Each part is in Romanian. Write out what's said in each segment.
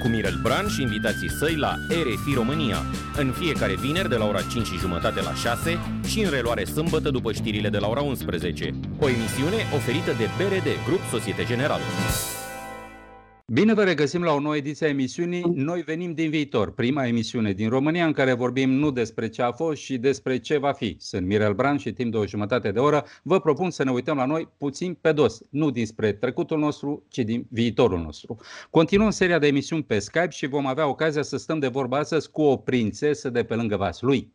Cu Mirel Bran și invitații săi la RFI România, în fiecare vineri de la ora 5 și jumătate la 6 și în reluare sâmbătă după știrile de la ora 11. O emisiune oferită de BRD, Grup Societe Generală. Bine vă regăsim la o nouă ediție a emisiunii Noi venim din viitor, prima emisiune din România în care vorbim nu despre ce a fost și despre ce va fi. Sunt Mirel Bran și timp de o jumătate de oră vă propun să ne uităm la noi puțin pe dos, nu dinspre trecutul nostru, ci din viitorul nostru. Continuăm seria de emisiuni pe Skype și vom avea ocazia să stăm de vorba astăzi cu o prințesă de pe lângă Vaslui,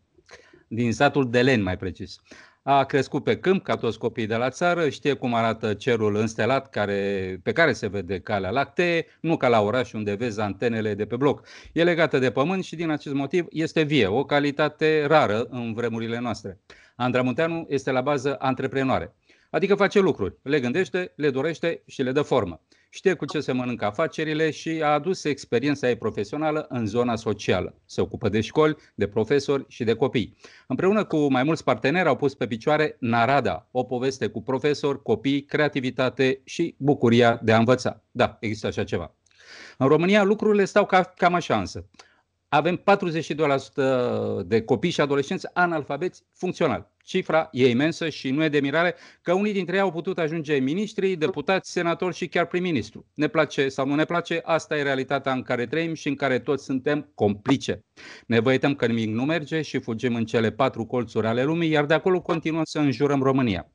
din satul Delen mai precis a crescut pe câmp, ca toți copiii de la țară, știe cum arată cerul înstelat care, pe care se vede calea lactee, nu ca la oraș unde vezi antenele de pe bloc. E legată de pământ și din acest motiv este vie, o calitate rară în vremurile noastre. Andra Munteanu este la bază antreprenoare, adică face lucruri, le gândește, le dorește și le dă formă știe cu ce se mănâncă afacerile și a adus experiența ei profesională în zona socială. Se ocupă de școli, de profesori și de copii. Împreună cu mai mulți parteneri au pus pe picioare Narada, o poveste cu profesori, copii, creativitate și bucuria de a învăța. Da, există așa ceva. În România lucrurile stau ca, cam așa însă avem 42% de copii și adolescenți analfabeți funcțional. Cifra e imensă și nu e de mirare că unii dintre ei au putut ajunge miniștri, deputați, senatori și chiar prim-ministru. Ne place sau nu ne place, asta e realitatea în care trăim și în care toți suntem complice. Ne văităm că nimic nu merge și fugim în cele patru colțuri ale lumii, iar de acolo continuăm să înjurăm România.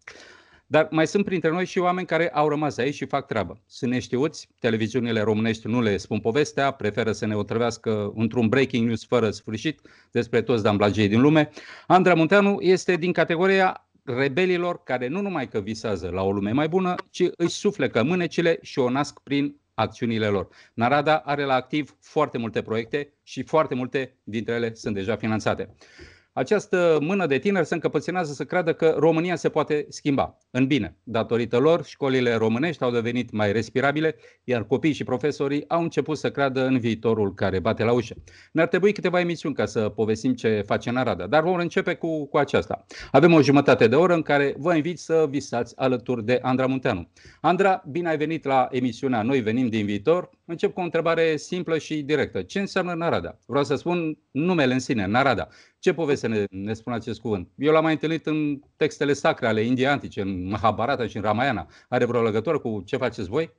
Dar mai sunt printre noi și oameni care au rămas aici și fac treabă. Sunt neștiuți, televiziunile românești nu le spun povestea, preferă să ne otrăvească într-un breaking news fără sfârșit despre toți damblagei din lume. Andra Munteanu este din categoria rebelilor care nu numai că visează la o lume mai bună, ci își suflecă mânecile și o nasc prin acțiunile lor. Narada are la activ foarte multe proiecte și foarte multe dintre ele sunt deja finanțate. Această mână de tineri se încăpățânează să creadă că România se poate schimba în bine. Datorită lor, școlile românești au devenit mai respirabile, iar copiii și profesorii au început să creadă în viitorul care bate la ușă. Ne-ar trebui câteva emisiuni ca să povestim ce face în Arada, dar vom începe cu, cu aceasta. Avem o jumătate de oră în care vă invit să visați alături de Andra Munteanu. Andra, bine ai venit la emisiunea Noi venim din viitor. Încep cu o întrebare simplă și directă. Ce înseamnă Narada? Vreau să spun numele în sine, Narada. Ce poveste ne, ne spune acest cuvânt? Eu l-am mai întâlnit în textele sacre ale Indiei antice, în Mahabharata și în Ramayana. Are vreo legătură cu ce faceți voi?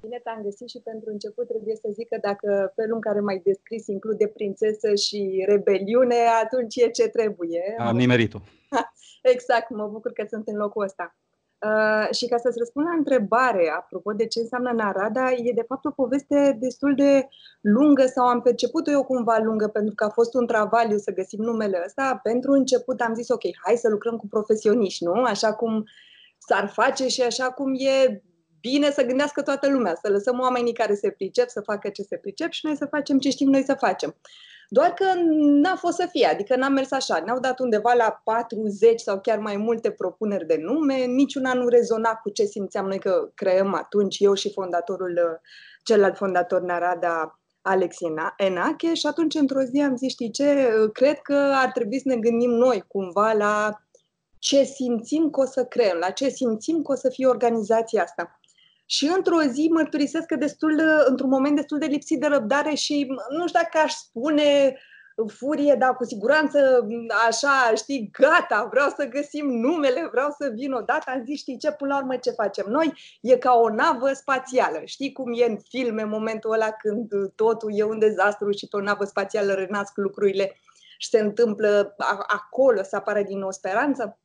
Bine te-am găsit și pentru început trebuie să zic că dacă felul în care m-ai descris include prințesă și rebeliune, atunci e ce trebuie. Am nimerit-o. exact, mă bucur că sunt în locul ăsta. Uh, și ca să-ți răspund la întrebare, apropo de ce înseamnă Narada, e de fapt o poveste destul de lungă sau am perceput-o eu cumva lungă pentru că a fost un travaliu să găsim numele ăsta. Pentru început am zis, ok, hai să lucrăm cu profesioniști, nu? Așa cum s-ar face și așa cum e bine să gândească toată lumea, să lăsăm oamenii care se pricep să facă ce se pricep și noi să facem ce știm noi să facem. Doar că n-a fost să fie, adică n-a mers așa. Ne-au dat undeva la 40 sau chiar mai multe propuneri de nume, niciuna nu rezona cu ce simțeam noi că creăm atunci, eu și fondatorul, celălalt fondator Narada, Alex Enache și atunci într-o zi am zis, știi ce, cred că ar trebui să ne gândim noi cumva la ce simțim că o să creăm, la ce simțim că o să fie organizația asta. Și într-o zi mărturisesc că destul de, într-un moment destul de lipsit de răbdare și nu știu dacă aș spune furie, dar cu siguranță așa, știi, gata, vreau să găsim numele, vreau să vin odată. Am zis, știi ce, până la urmă ce facem noi? E ca o navă spațială. Știi cum e în filme momentul ăla când totul e un dezastru și pe o navă spațială renasc lucrurile și se întâmplă acolo să apară din nou speranță?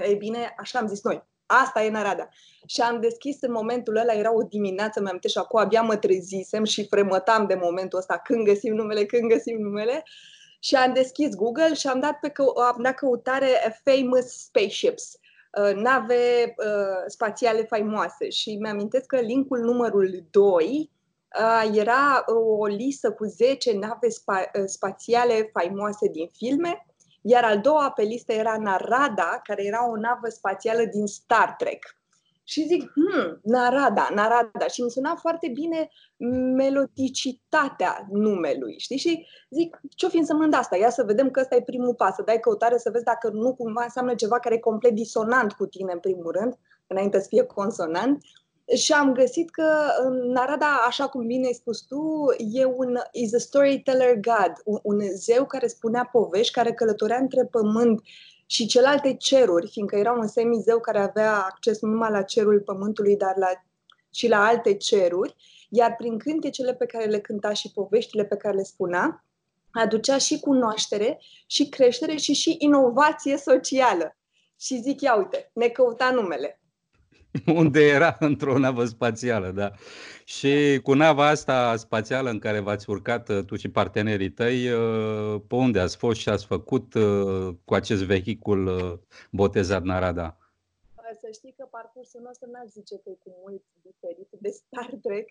Ei bine, așa am zis noi Asta e Narada. Și am deschis în momentul ăla, era o dimineață, mi-am și acum abia mă trezisem și fremătam de momentul ăsta, când găsim numele, când găsim numele. Și am deschis Google și am dat pe că, am dat căutare Famous Spaceships, uh, nave uh, spațiale faimoase. Și mi-amintesc că linkul numărul 2 uh, era o listă cu 10 nave spa- spațiale faimoase din filme Iar al doua pe listă era Narada, care era o navă spațială din Star Trek. Și zic, hmm, Narada, Narada. Și îmi suna foarte bine melodicitatea numelui, știi? Și zic, ce-o fi însemnând asta? Ia să vedem că ăsta e primul pas, să dai căutare să vezi dacă nu cumva înseamnă ceva care e complet disonant cu tine, în primul rând, înainte să fie consonant. Și am găsit că Narada, așa cum bine ai spus tu, e un is a storyteller god, un, un zeu care spunea povești, care călătorea între pământ și celelalte ceruri, fiindcă era un semizeu care avea acces nu numai la cerul pământului, dar la, și la alte ceruri, iar prin cântecele pe care le cânta și poveștile pe care le spunea, aducea și cunoaștere, și creștere, și și inovație socială. Și zic, ia uite, ne căuta numele. unde era într-o navă spațială, da. Și cu nava asta spațială în care v-ați urcat uh, tu și partenerii tăi, uh, pe unde ați fost și ați făcut uh, cu acest vehicul botezat Narada? Să știi că parcursul nostru n-aș zice că e cu mult diferit de Star Trek,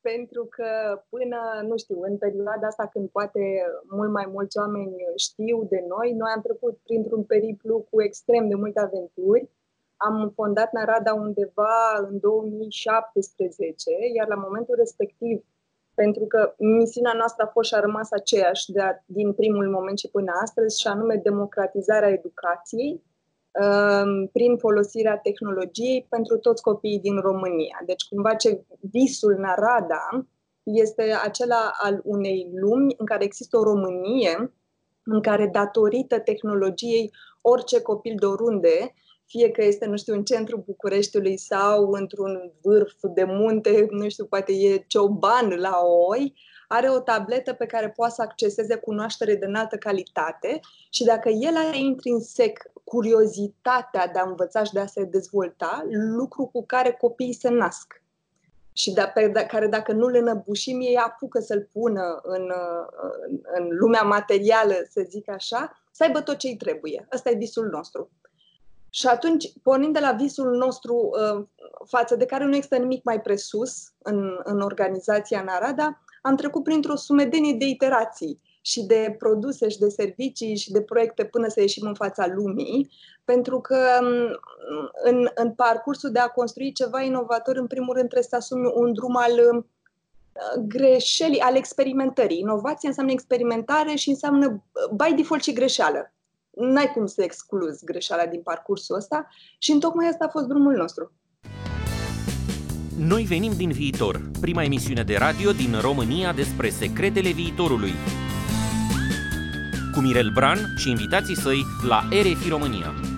pentru că până, nu știu, în perioada asta când poate mult mai mulți oameni știu de noi, noi am trecut printr-un periplu cu extrem de multe aventuri, am fondat Narada undeva în 2017, iar la momentul respectiv, pentru că misiunea noastră a fost și a rămas aceeași de a, din primul moment și până astăzi, și anume democratizarea educației um, prin folosirea tehnologiei pentru toți copiii din România. Deci, cumva, ce visul Narada este acela al unei lumi în care există o Românie în care, datorită tehnologiei, orice copil de oriunde fie că este, nu știu, în centrul Bucureștiului sau într-un vârf de munte, nu știu, poate e cioban la oi, are o tabletă pe care poate să acceseze cunoaștere de înaltă calitate și dacă el are intrinsec curiozitatea de a învăța și de a se dezvolta, lucru cu care copiii se nasc și de, pe de, care dacă nu le năbușim, ei apucă să-l pună în, în, în lumea materială, să zic așa, să aibă tot ce îi trebuie. Ăsta e visul nostru. Și atunci, pornind de la visul nostru, uh, față de care nu există nimic mai presus în, în organizația Narada, am trecut printr-o sumedenie de iterații și de produse și de servicii și de proiecte până să ieșim în fața lumii, pentru că um, în, în parcursul de a construi ceva inovator, în primul rând trebuie să asumi un drum al uh, greșelii, al experimentării. Inovație înseamnă experimentare și înseamnă uh, by default și greșeală n-ai cum să excluzi greșeala din parcursul ăsta și în tocmai asta a fost drumul nostru. Noi venim din viitor, prima emisiune de radio din România despre secretele viitorului. Cu Mirel Bran și invitații săi la RFI România.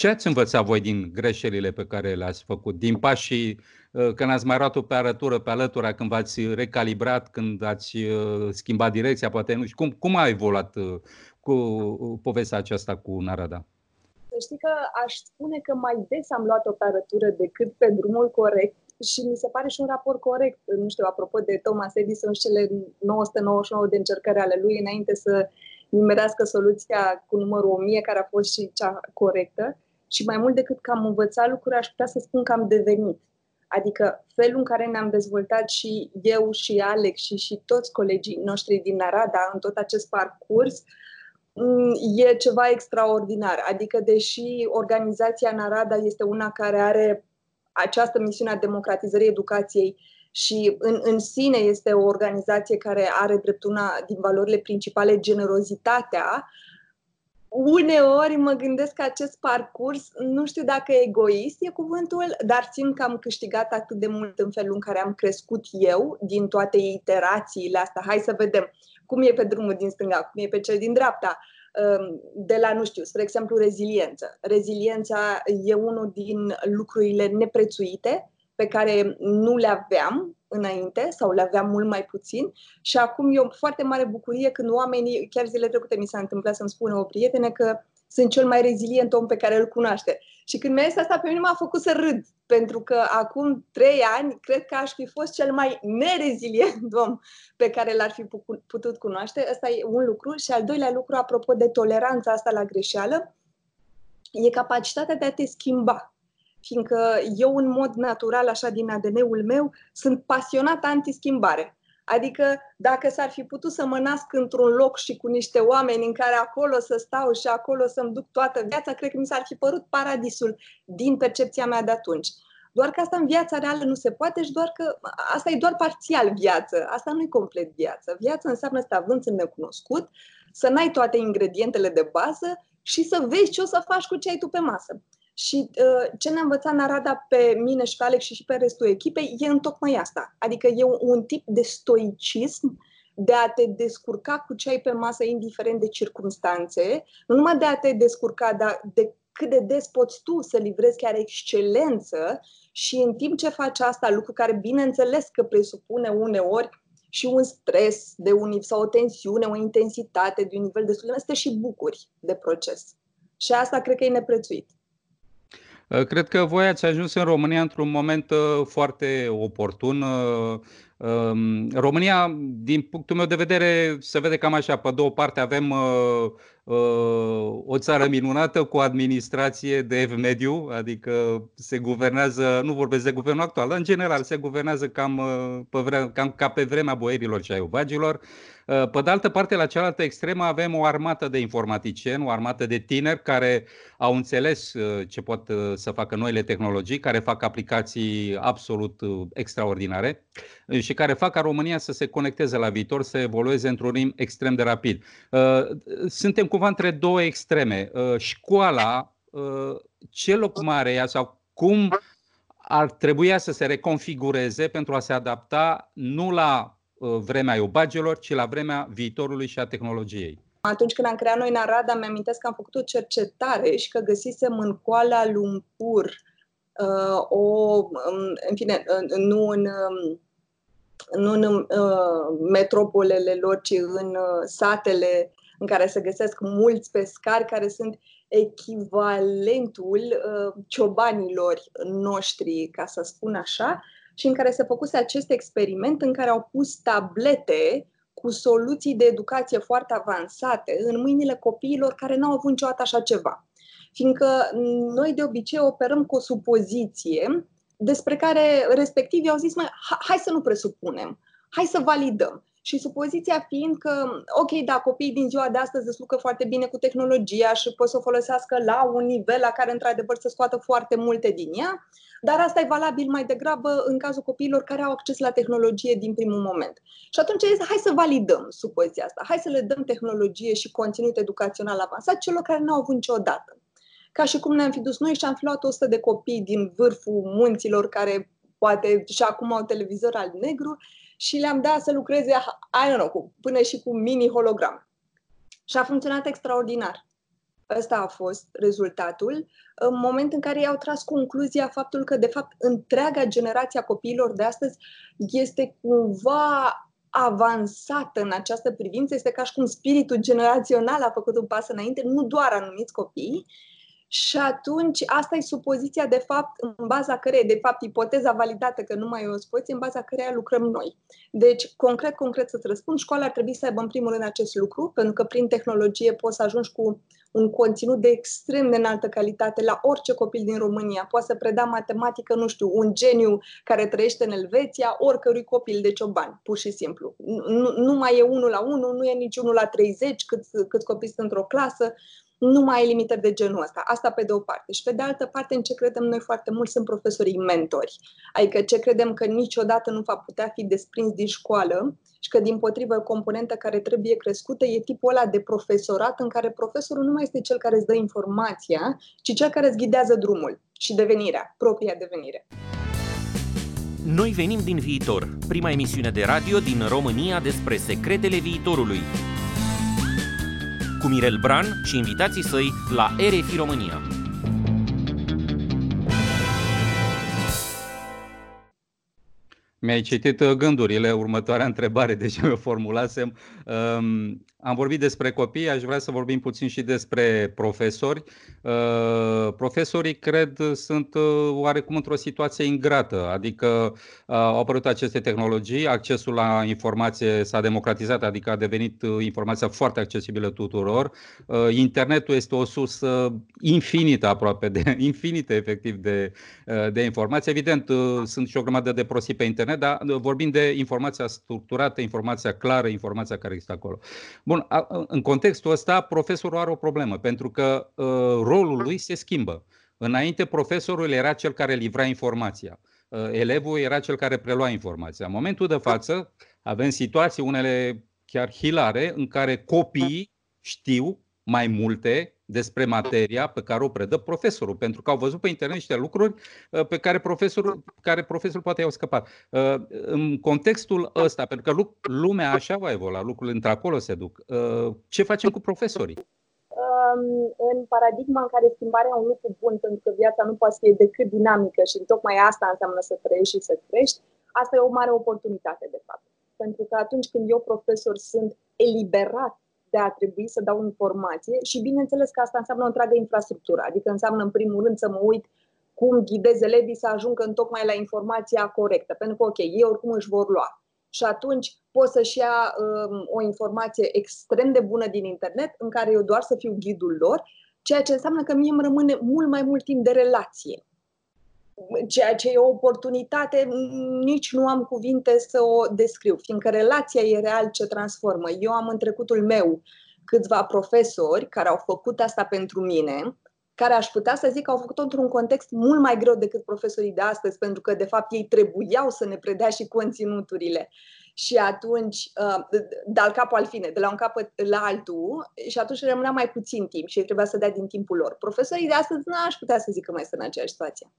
Ce ați învățat voi din greșelile pe care le-ați făcut, din pașii Uh, când ați mai luat-o pe arătură, pe alătura, când v-ați recalibrat, când ați uh, schimbat direcția, poate nu știu. Cum, cum a evoluat uh, cu povestea aceasta cu Narada? Să știi că aș spune că mai des am luat-o pe arătură decât pe drumul corect și mi se pare și un raport corect. Nu știu, apropo de Thomas Edison și cele 999 de încercări ale lui înainte să nimerească soluția cu numărul 1000, care a fost și cea corectă. Și mai mult decât că am învățat lucruri, aș putea să spun că am devenit. Adică felul în care ne-am dezvoltat și eu și Alex și, și toți colegii noștri din Narada în tot acest parcurs mm, e ceva extraordinar. Adică deși organizația Narada este una care are această misiune a democratizării educației și în, în sine este o organizație care are drept una din valorile principale generozitatea, uneori mă gândesc că acest parcurs, nu știu dacă egoist e cuvântul, dar simt că am câștigat atât de mult în felul în care am crescut eu din toate iterațiile astea. Hai să vedem cum e pe drumul din stânga, cum e pe cel din dreapta, um, de la, nu știu, spre exemplu, reziliență. Reziliența e unul din lucrurile neprețuite pe care nu le aveam înainte sau le aveam mult mai puțin și acum e o foarte mare bucurie când oamenii, chiar zilele trecute mi s-a întâmplat să-mi spună o prietenă că sunt cel mai rezilient om pe care îl cunoaște. Și când mi-a zis asta, pe mine m-a făcut să râd, pentru că acum trei ani cred că aș fi fost cel mai nerezilient om pe care l-ar fi putut cunoaște. Asta e un lucru. Și al doilea lucru, apropo de toleranța asta la greșeală, e capacitatea de a te schimba fiindcă eu în mod natural, așa din ADN-ul meu, sunt pasionat anti-schimbare. Adică dacă s-ar fi putut să mă nasc într-un loc și cu niște oameni în care acolo să stau și acolo să-mi duc toată viața, cred că mi s-ar fi părut paradisul din percepția mea de atunci. Doar că asta în viața reală nu se poate și doar că asta e doar parțial viață. Asta nu e complet viață. Viața înseamnă să te avânți în necunoscut, să n-ai toate ingredientele de bază și să vezi ce o să faci cu ce ai tu pe masă. Și uh, ce ne-a învățat Narada pe mine și pe Alex și și pe restul echipei e în tocmai asta. Adică e un, un tip de stoicism de a te descurca cu ce ai pe masă, indiferent de circunstanțe, nu numai de a te descurca, dar de cât de des poți tu să livrezi chiar excelență și în timp ce faci asta, lucru care bineînțeles că presupune uneori și un stres de un, sau o tensiune, o intensitate de un nivel destul de să te și bucuri de proces. Și asta cred că e neprețuit. Uh, cred că voi ați ajuns în România într-un moment uh, foarte oportun. Uh, um, România, din punctul meu de vedere, se vede cam așa. Pe două parte avem o țară minunată cu administrație de ev mediu, adică se guvernează, nu vorbesc de guvernul actual, în general se guvernează cam, pe vre, cam ca pe vremea boierilor și a iubagilor. Uh, pe de altă parte, la cealaltă extremă avem o armată de informaticieni, o armată de tineri care au înțeles uh, ce pot uh, să facă noile tehnologii, care fac aplicații absolut extraordinare și care fac ca România să se conecteze la viitor, să evolueze într-un ritm extrem de rapid. Suntem cumva între două extreme. Școala, ce loc mare ea sau cum ar trebui să se reconfigureze pentru a se adapta nu la Uh, vremea iubagelor, ci la vremea viitorului și a tehnologiei. Atunci când am creat noi Narada, mi-amintesc că am făcut o cercetare și că găsisem în Kuala Lumpur uh, o, um, în fine, nu în, um, nu în uh, metropolele lor, ci în uh, satele în care se găsesc mulți pescari care sunt echivalentul uh, ciobanilor noștri, ca să spun așa, și în care se făcuse acest experiment în care au pus tablete cu soluții de educație foarte avansate în mâinile copiilor care n-au avut niciodată așa ceva. Fiindcă noi de obicei operăm cu o supoziție despre care respectivii au zis, mai, hai să nu presupunem, hai să validăm. Și supoziția fiind că, ok, da, copiii din ziua de astăzi deslucă foarte bine cu tehnologia și pot să o folosească la un nivel la care, într-adevăr, să scoată foarte multe din ea, dar asta e valabil mai degrabă în cazul copiilor care au acces la tehnologie din primul moment. Și atunci este, hai să validăm supoziția asta, hai să le dăm tehnologie și conținut educațional avansat celor care nu au avut niciodată. Ca și cum ne-am fi dus noi și am fi luat 100 de copii din vârful munților care poate și acum au televizor al negru și le-am dat să lucreze, I don't know, cu, până și cu mini-hologram. Și a funcționat extraordinar. Ăsta a fost rezultatul în moment în care i-au tras concluzia faptul că, de fapt, întreaga generație a copiilor de astăzi este cumva avansată în această privință. Este ca și cum spiritul generațional a făcut un pas înainte, nu doar anumiți copii, și atunci, asta e supoziția, de fapt, în baza căreia, de fapt, ipoteza validată că nu mai e o supoziție, în baza căreia lucrăm noi. Deci, concret, concret să-ți răspund, școala ar trebui să aibă în primul rând acest lucru, pentru că prin tehnologie poți să ajungi cu un conținut de extrem de înaltă calitate la orice copil din România. Poate să preda matematică, nu știu, un geniu care trăiește în Elveția, oricărui copil de cioban, pur și simplu. Nu, nu mai e unul la unul, nu e nici unul la 30, câți, câți copii sunt într-o clasă nu mai e limitări de genul ăsta. Asta pe de o parte. Și pe de altă parte, în ce credem noi foarte mult sunt profesorii mentori. Adică ce credem că niciodată nu va putea fi desprins din școală și că, din potrivă, o componentă care trebuie crescută e tipul ăla de profesorat în care profesorul nu mai este cel care îți dă informația, ci cel care îți ghidează drumul și devenirea, propria devenire. Noi venim din viitor, prima emisiune de radio din România despre secretele viitorului cu Mirel Bran și invitații săi la RFI România. Mi-ai citit uh, gândurile, următoarea întrebare, deja mi-o formulasem. Um, am vorbit despre copii, aș vrea să vorbim puțin și despre profesori. Uh, profesorii, cred, sunt uh, oarecum într-o situație ingrată, adică uh, au apărut aceste tehnologii, accesul la informație s-a democratizat, adică a devenit informația foarte accesibilă tuturor. Internetul este o sursă infinită aproape, de, infinită efectiv de, de informație. Evident, sunt și o grămadă de prostii pe internet, dar vorbim de informația structurată, informația clară, informația care există acolo. Bun, în contextul ăsta, profesorul are o problemă, pentru că uh, rolul lui se schimbă. Înainte, profesorul era cel care livra informația. Uh, elevul era cel care prelua informația. În momentul de față, avem situații, unele chiar hilare, în care copiii știu mai multe despre materia pe care o predă profesorul, pentru că au văzut pe internet niște lucruri uh, pe care profesorul, care profesorul poate i-au scăpat. Uh, în contextul ăsta, pentru că lumea așa va evolua, lucrurile într-acolo se duc, uh, ce facem cu profesorii? Um, în paradigma în care schimbarea e un lucru bun, pentru că viața nu poate să fie decât dinamică și tocmai asta înseamnă să trăiești și să crești, asta e o mare oportunitate, de fapt. Pentru că atunci când eu, profesor, sunt eliberat de a trebui să dau informație și bineînțeles că asta înseamnă o întreagă infrastructură, adică înseamnă în primul rând să mă uit cum ghidez elevii să ajungă în tocmai la informația corectă, pentru că ok, ei oricum își vor lua. Și atunci pot să-și ia um, o informație extrem de bună din internet, în care eu doar să fiu ghidul lor, ceea ce înseamnă că mie îmi rămâne mult mai mult timp de relație ceea ce e o oportunitate, nici nu am cuvinte să o descriu, fiindcă relația e real ce transformă. Eu am în trecutul meu câțiva profesori care au făcut asta pentru mine, care aș putea să zic că au făcut-o într-un context mult mai greu decât profesorii de astăzi, pentru că, de fapt, ei trebuiau să ne predea și conținuturile. Și atunci, uh, de al capul al fine, de la un capăt la altul, și atunci rămânea mai puțin timp și ei trebuia să dea din timpul lor. Profesorii de astăzi nu aș putea să zic că mai sunt în aceeași situație.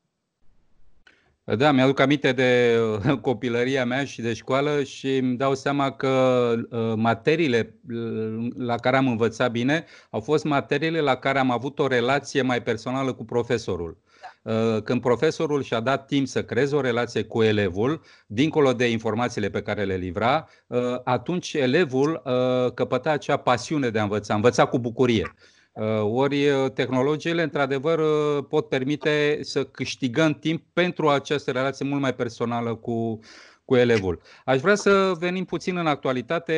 Da, mi-aduc aminte de uh, copilăria mea și de școală și îmi dau seama că uh, materiile uh, la care am învățat bine au fost materiile la care am avut o relație mai personală cu profesorul. Da. Când profesorul și-a dat timp să creeze o relație cu elevul, dincolo de informațiile pe care le livra, atunci elevul căpăta acea pasiune de a învăța, învăța cu bucurie. Uh, ori uh, tehnologiile, într-adevăr, uh, pot permite să câștigăm timp pentru această relație mult mai personală cu, cu elevul. Aș vrea să venim puțin în actualitate.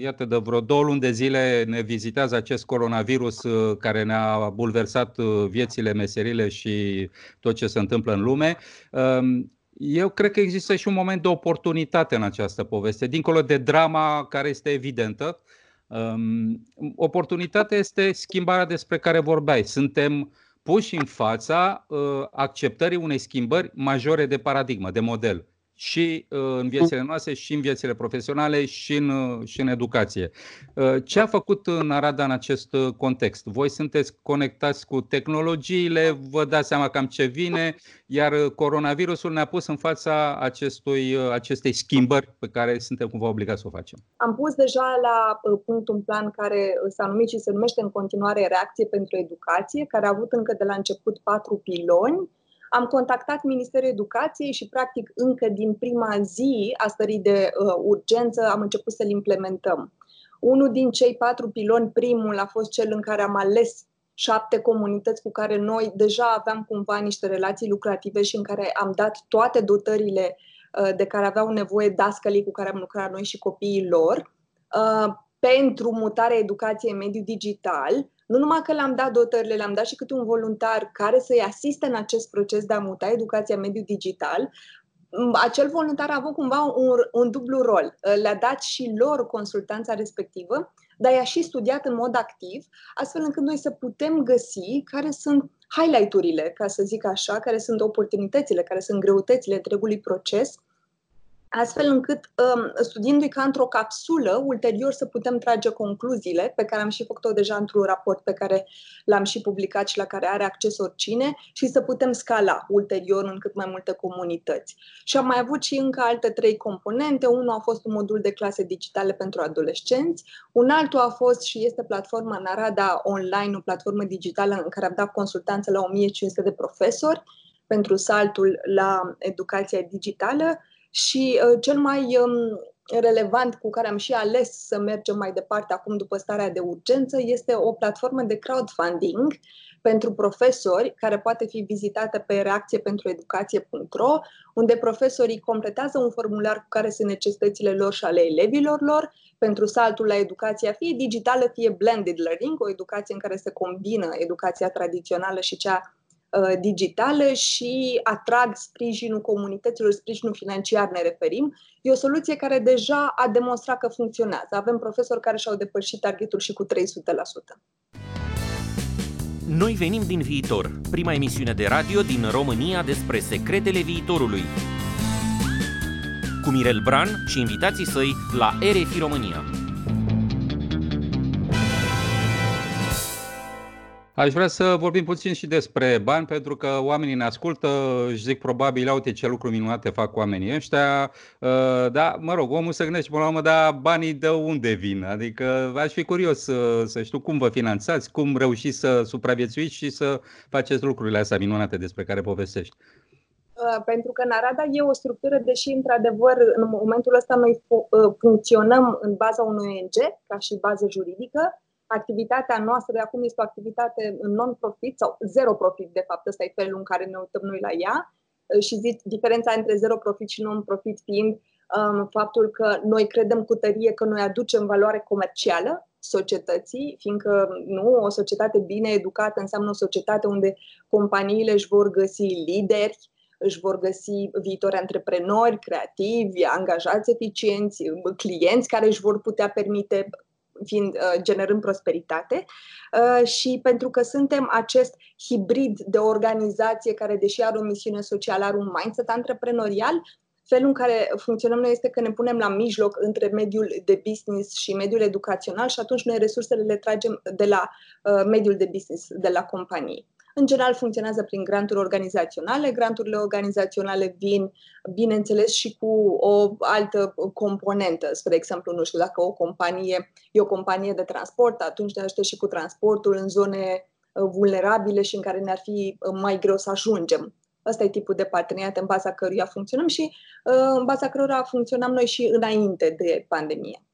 Iată, de vreo două luni de zile ne vizitează acest coronavirus care ne-a bulversat viețile, meserile și tot ce se întâmplă în lume. Um, eu cred că există și un moment de oportunitate în această poveste, dincolo de drama care este evidentă. Um, oportunitatea este schimbarea despre care vorbeai. Suntem puși în fața uh, acceptării unei schimbări majore de paradigmă, de model și uh, în viețile noastre, și în viețile profesionale, și în, uh, și în educație. Uh, ce a făcut în Arada în acest context? Voi sunteți conectați cu tehnologiile, vă dați seama cam ce vine, iar coronavirusul ne-a pus în fața acestui, acestei schimbări pe care suntem cumva obligați să o facem. Am pus deja la punct un plan care s-a numit și se numește în continuare Reacție pentru Educație, care a avut încă de la început patru piloni am contactat Ministerul Educației și, practic, încă din prima zi a stării de uh, urgență am început să-l implementăm. Unul din cei patru piloni, primul, a fost cel în care am ales șapte comunități cu care noi deja aveam cumva niște relații lucrative și în care am dat toate dotările uh, de care aveau nevoie dascălii cu care am lucrat noi și copiii lor uh, pentru mutarea educației în mediul digital nu numai că le-am dat dotările, le-am dat și câte un voluntar care să-i asiste în acest proces de a muta educația în mediul digital, acel voluntar a avut cumva un, un dublu rol. Le-a dat și lor consultanța respectivă, dar i-a și studiat în mod activ, astfel încât noi să putem găsi care sunt highlight-urile, ca să zic așa, care sunt oportunitățile, care sunt greutățile întregului proces astfel încât, um, studiindu-i ca într-o capsulă, ulterior să putem trage concluziile, pe care am și făcut-o deja într-un raport pe care l-am și publicat și la care are acces oricine, și să putem scala ulterior în cât mai multe comunități. Și am mai avut și încă alte trei componente. Unul a fost un modul de clase digitale pentru adolescenți, un altul a fost și este platforma Narada Online, o platformă digitală în care am dat consultanță la 1500 de profesori pentru saltul la educația digitală și uh, cel mai um, relevant cu care am și ales să mergem mai departe acum după starea de urgență este o platformă de crowdfunding pentru profesori, care poate fi vizitată pe reacție pentru educație.ro, unde profesorii completează un formular cu care sunt necesitățile lor și ale elevilor lor pentru saltul la educația fie digitală, fie blended learning, o educație în care se combină educația tradițională și cea uh, digitală și atrag sprijinul comunităților, sprijinul financiar ne referim. E o soluție care deja a demonstrat că funcționează. Avem profesori care și-au depășit targetul și cu 300%. Noi venim din viitor, prima emisiune de radio din România despre secretele viitorului. Cu Mirel Bran și invitații săi la RFI România. Aș vrea să vorbim puțin și despre bani, pentru că oamenii ne ascultă, își zic probabil, uite ce lucruri minunate fac oamenii ăștia, uh, da, mă rog, omul să gândește până la urmă, dar banii de unde vin? Adică aș fi curios să, să știu cum vă finanțați, cum reușiți să supraviețuiți și să faceți lucrurile astea minunate despre care povestești. Uh, pentru că Narada e o structură, deși, într-adevăr, în momentul ăsta noi uh, funcționăm în baza unui ONG, ca și bază juridică, activitatea noastră de acum este o activitate non-profit sau zero profit, de fapt, ăsta e felul în care ne uităm noi la ea. Și zic diferența între zero profit și non-profit fiind um, faptul că noi credem cu tărie că noi aducem valoare comercială societății, fiindcă nu o societate bine educată înseamnă o societate unde companiile își vor găsi lideri, își vor găsi viitori antreprenori creativi, angajați eficienți, clienți care își vor putea permite fiind, uh, generând prosperitate uh, și pentru că suntem acest hibrid de organizație care, deși are o misiune socială, are un mindset antreprenorial, felul în care funcționăm noi este că ne punem la mijloc între mediul de business și mediul educațional și atunci noi resursele le tragem de la uh, mediul de business, de la companii. În general funcționează prin granturi organizaționale. Granturile organizaționale vin, bineînțeles, și cu o altă componentă. Spre exemplu, nu știu, dacă o companie e o companie de transport, atunci ne ajută și cu transportul în zone uh, vulnerabile și în care ne-ar fi uh, mai greu să ajungem. Ăsta e tipul de parteneriat în baza căruia funcționăm și uh, în baza căruia funcționam noi și înainte de pandemie.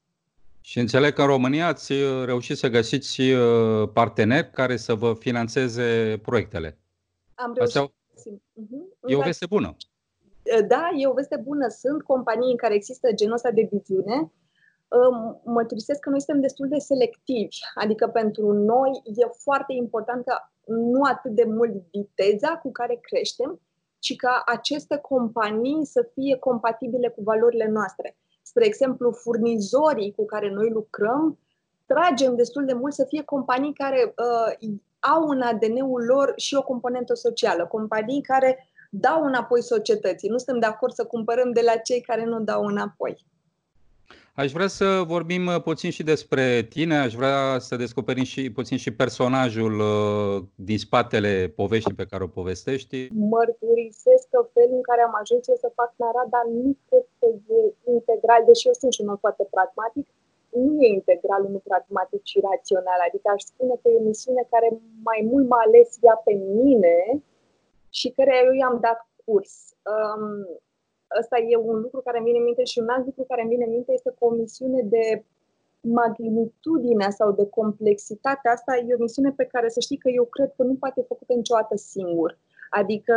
Și înțeleg că în România ați uh, reușit să găsiți uh, parteneri care să vă financeze proiectele. Am reușit. Asta uh-huh. E o veste bună. Uh, da, e o veste bună. Sunt companii în care există genul ăsta de viziune. Mă turisesc că noi suntem destul de selectivi. Adică pentru noi e foarte important ca nu atât de mult viteza cu care creștem, ci ca aceste companii să fie compatibile cu valorile noastre spre exemplu, furnizorii cu care noi lucrăm, tragem destul de mult să fie companii care uh, au în ADN-ul lor și o componentă socială, companii care dau înapoi societății. Nu suntem de acord să cumpărăm de la cei care nu dau înapoi. Aș vrea să vorbim uh, puțin și despre tine, aș vrea să descoperim și puțin și personajul uh, din spatele poveștii pe care o povestești. Mărturisesc că felul în care am ajuns eu să fac Narada nu cred că e integral, deși eu sunt și unul foarte pragmatic, nu e integral, nu pragmatic și rațional. Adică aș spune că e o misiune care mai mult m-a ales ea pe mine și care eu i-am dat curs. Um, ăsta e un lucru care îmi vine în minte și un alt lucru care îmi vine în minte este că o misiune de magnitudinea sau de complexitate, asta e o misiune pe care să știi că eu cred că nu poate făcută niciodată singur. Adică,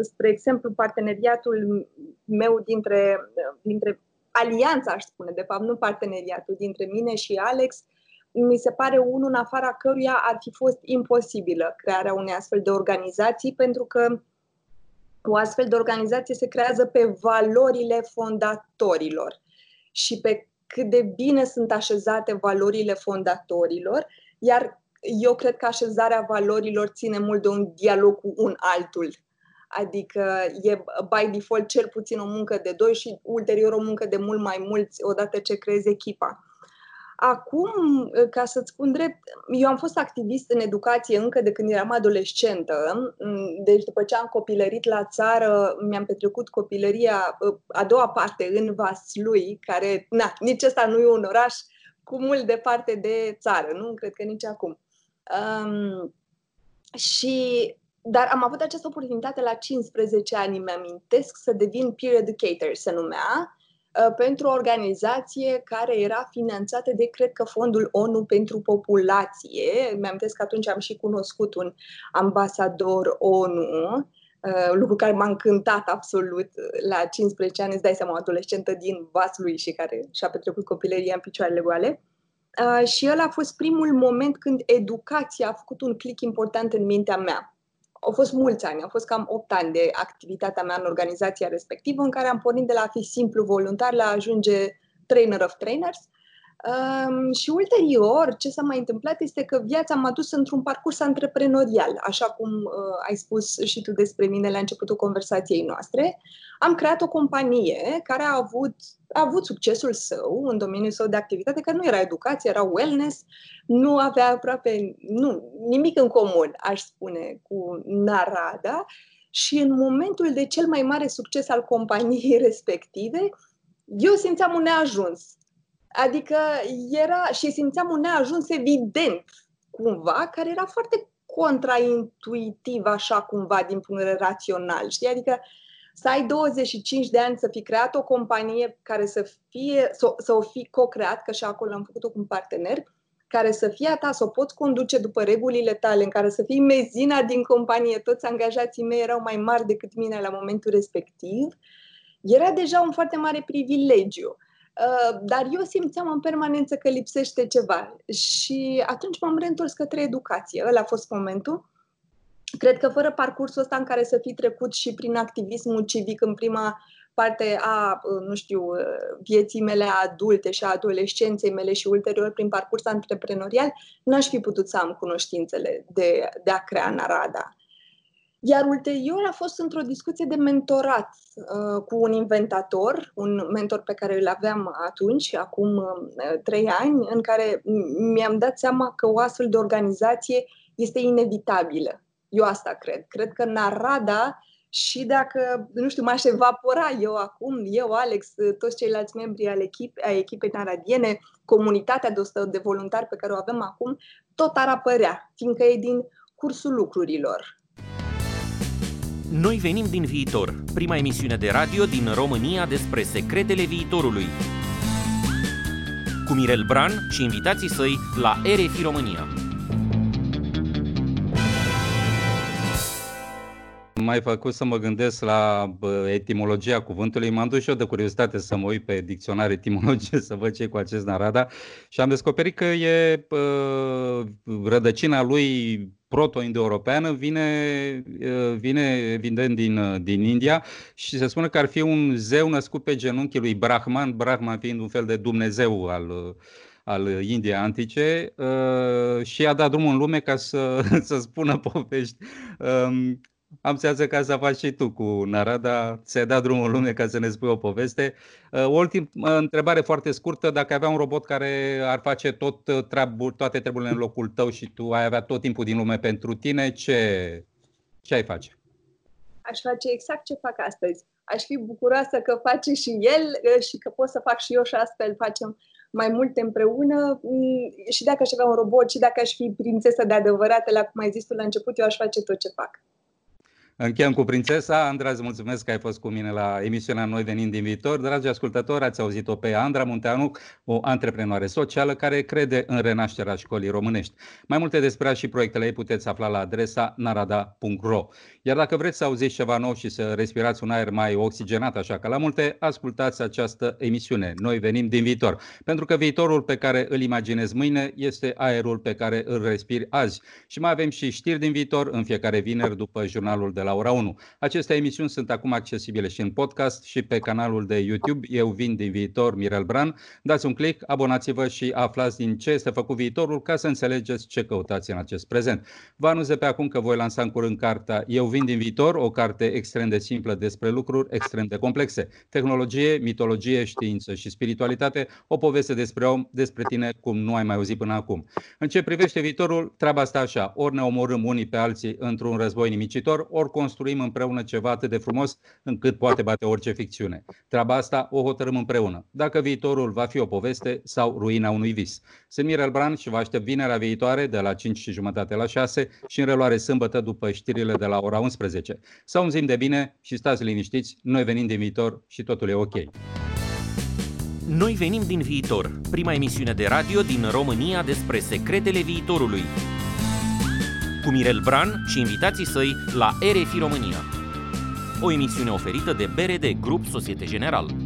spre exemplu, parteneriatul meu dintre, dintre alianța, aș spune, de fapt, nu parteneriatul, dintre mine și Alex, mi se pare unul în afara căruia ar fi fost imposibilă crearea unei astfel de organizații, pentru că o astfel de organizație se creează pe valorile fondatorilor și pe cât de bine sunt așezate valorile fondatorilor, iar eu cred că așezarea valorilor ține mult de un dialog cu un altul. Adică e by default cel puțin o muncă de doi și ulterior o muncă de mult mai mulți odată ce creezi echipa. Acum, ca să-ți spun drept, eu am fost activist în educație încă de când eram adolescentă. Deci după ce am copilărit la țară, mi-am petrecut copilăria a doua parte în Vaslui, care, na, nici ăsta nu e un oraș cu mult departe de țară, nu? Cred că nici acum. Um, și dar am avut această oportunitate la 15 ani, mi-amintesc, să devin peer educator, se numea, uh, pentru o organizație care era finanțată de, cred că, Fondul ONU pentru Populație. Mi-am că atunci am și cunoscut un ambasador ONU Uh, lucru care m-a încântat absolut la 15 ani, îți dai seama, o adolescentă din Vaslui și care și-a petrecut copilăria în picioarele goale. Uh, și el a fost primul moment când educația a făcut un click important în mintea mea. Au fost mulți ani, au fost cam 8 ani de activitatea mea în organizația respectivă, în care am pornit de la a fi simplu voluntar la a ajunge trainer of trainers Um, și ulterior, ce s-a mai întâmplat este că viața m-a dus într-un parcurs antreprenorial, așa cum uh, ai spus și tu despre mine la începutul conversației noastre. Am creat o companie care a avut, a avut succesul său în domeniul său de activitate, că nu era educație, era wellness, nu avea aproape nu, nimic în comun, aș spune, cu Narada. Și în momentul de cel mai mare succes al companiei respective, eu simțeam un neajuns Adică era și simțeam un neajuns evident cumva, care era foarte contraintuitiv așa cumva din punct de vedere rațional, știi? Adică să ai 25 de ani, să fi creat o companie care să fie, să, să o fi co-creat, că și acolo am făcut-o cu un partener, care să fie a ta, să o poți conduce după regulile tale, în care să fii mezina din companie, toți angajații mei erau mai mari decât mine la momentul respectiv, era deja un foarte mare privilegiu. Uh, dar eu simțeam în permanență că lipsește ceva și atunci m-am reîntors către educație. Ăla a fost momentul. Cred că fără parcursul ăsta în care să fi trecut și prin activismul civic în prima parte a, uh, nu știu, uh, vieții mele adulte și a adolescenței mele și ulterior prin parcurs antreprenorial, n-aș fi putut să am cunoștințele de, de a crea Narada. Iar ulterior a fost într-o discuție de mentorat uh, cu un inventator, un mentor pe care îl aveam atunci, acum uh, trei ani, în care mi-am dat seama că o astfel de organizație este inevitabilă. Eu asta cred. Cred că Narada și dacă, nu știu, m-aș evapora eu acum, eu, Alex, toți ceilalți membri al echipe, a echipei naradiene, comunitatea de, de voluntari pe care o avem acum, tot ar apărea, fiindcă e din cursul lucrurilor. Noi venim din viitor, prima emisiune de radio din România despre secretele viitorului. Cu Mirel Bran și invitații săi la RFI România. Mai făcut să mă gândesc la etimologia cuvântului. M-am dus și eu de curiozitate să mă uit pe dicționar etimologie să văd ce cu acest narada și am descoperit că e rădăcina lui proto-indo-europeană vine, vine evident din, din India și se spune că ar fi un zeu născut pe genunchii lui Brahman, Brahman fiind un fel de Dumnezeu al, al Indiei antice și a dat drumul în lume ca să, să spună povești am senzația ca să faci și tu cu Narada, ți-ai dat drumul lume ca să ne spui o poveste. Uh, o ultimă întrebare foarte scurtă, dacă avea un robot care ar face tot uh, treabul, toate treburile în locul tău și tu ai avea tot timpul din lume pentru tine, ce, ce ai face? Aș face exact ce fac astăzi. Aș fi bucuroasă că face și el uh, și că pot să fac și eu și astfel facem mai multe împreună mm, și dacă aș avea un robot și dacă aș fi prințesă de adevărată, la cum ai zis tu la început, eu aș face tot ce fac. Încheiem cu prințesa. Andra, îți mulțumesc că ai fost cu mine la emisiunea Noi venind din viitor. Dragi ascultători, ați auzit-o pe Andra Munteanu, o antreprenoare socială care crede în renașterea școlii românești. Mai multe despre ea și proiectele ei puteți afla la adresa narada.ro. Iar dacă vreți să auziți ceva nou și să respirați un aer mai oxigenat, așa ca la multe, ascultați această emisiune. Noi venim din viitor. Pentru că viitorul pe care îl imaginezi mâine este aerul pe care îl respiri azi. Și mai avem și știri din viitor în fiecare vineri după jurnalul de la ora 1. Aceste emisiuni sunt acum accesibile și în podcast și pe canalul de YouTube Eu vin din viitor, Mirel Bran. Dați un click, abonați-vă și aflați din ce este făcut viitorul ca să înțelegeți ce căutați în acest prezent. Vă anunț de pe acum că voi lansa în curând cartea Eu vin din viitor, o carte extrem de simplă despre lucruri extrem de complexe. Tehnologie, mitologie, știință și spiritualitate, o poveste despre om, despre tine cum nu ai mai auzit până acum. În ce privește viitorul, treaba asta așa, ori ne omorâm unii pe alții într-un război nimicitor, ori construim împreună ceva atât de frumos încât poate bate orice ficțiune. Treaba asta o hotărâm împreună. Dacă viitorul va fi o poveste sau ruina unui vis. Sunt Mirel Bran și vă aștept vinerea viitoare de la 5 și jumătate la 6 și în reluare sâmbătă după știrile de la ora 11. Să un zim de bine și stați liniștiți, noi venim din viitor și totul e ok. Noi venim din viitor, prima emisiune de radio din România despre secretele viitorului. Cu Mirel Bran și invitații săi la RFI România. O emisiune oferită de BRD Grup Societe General.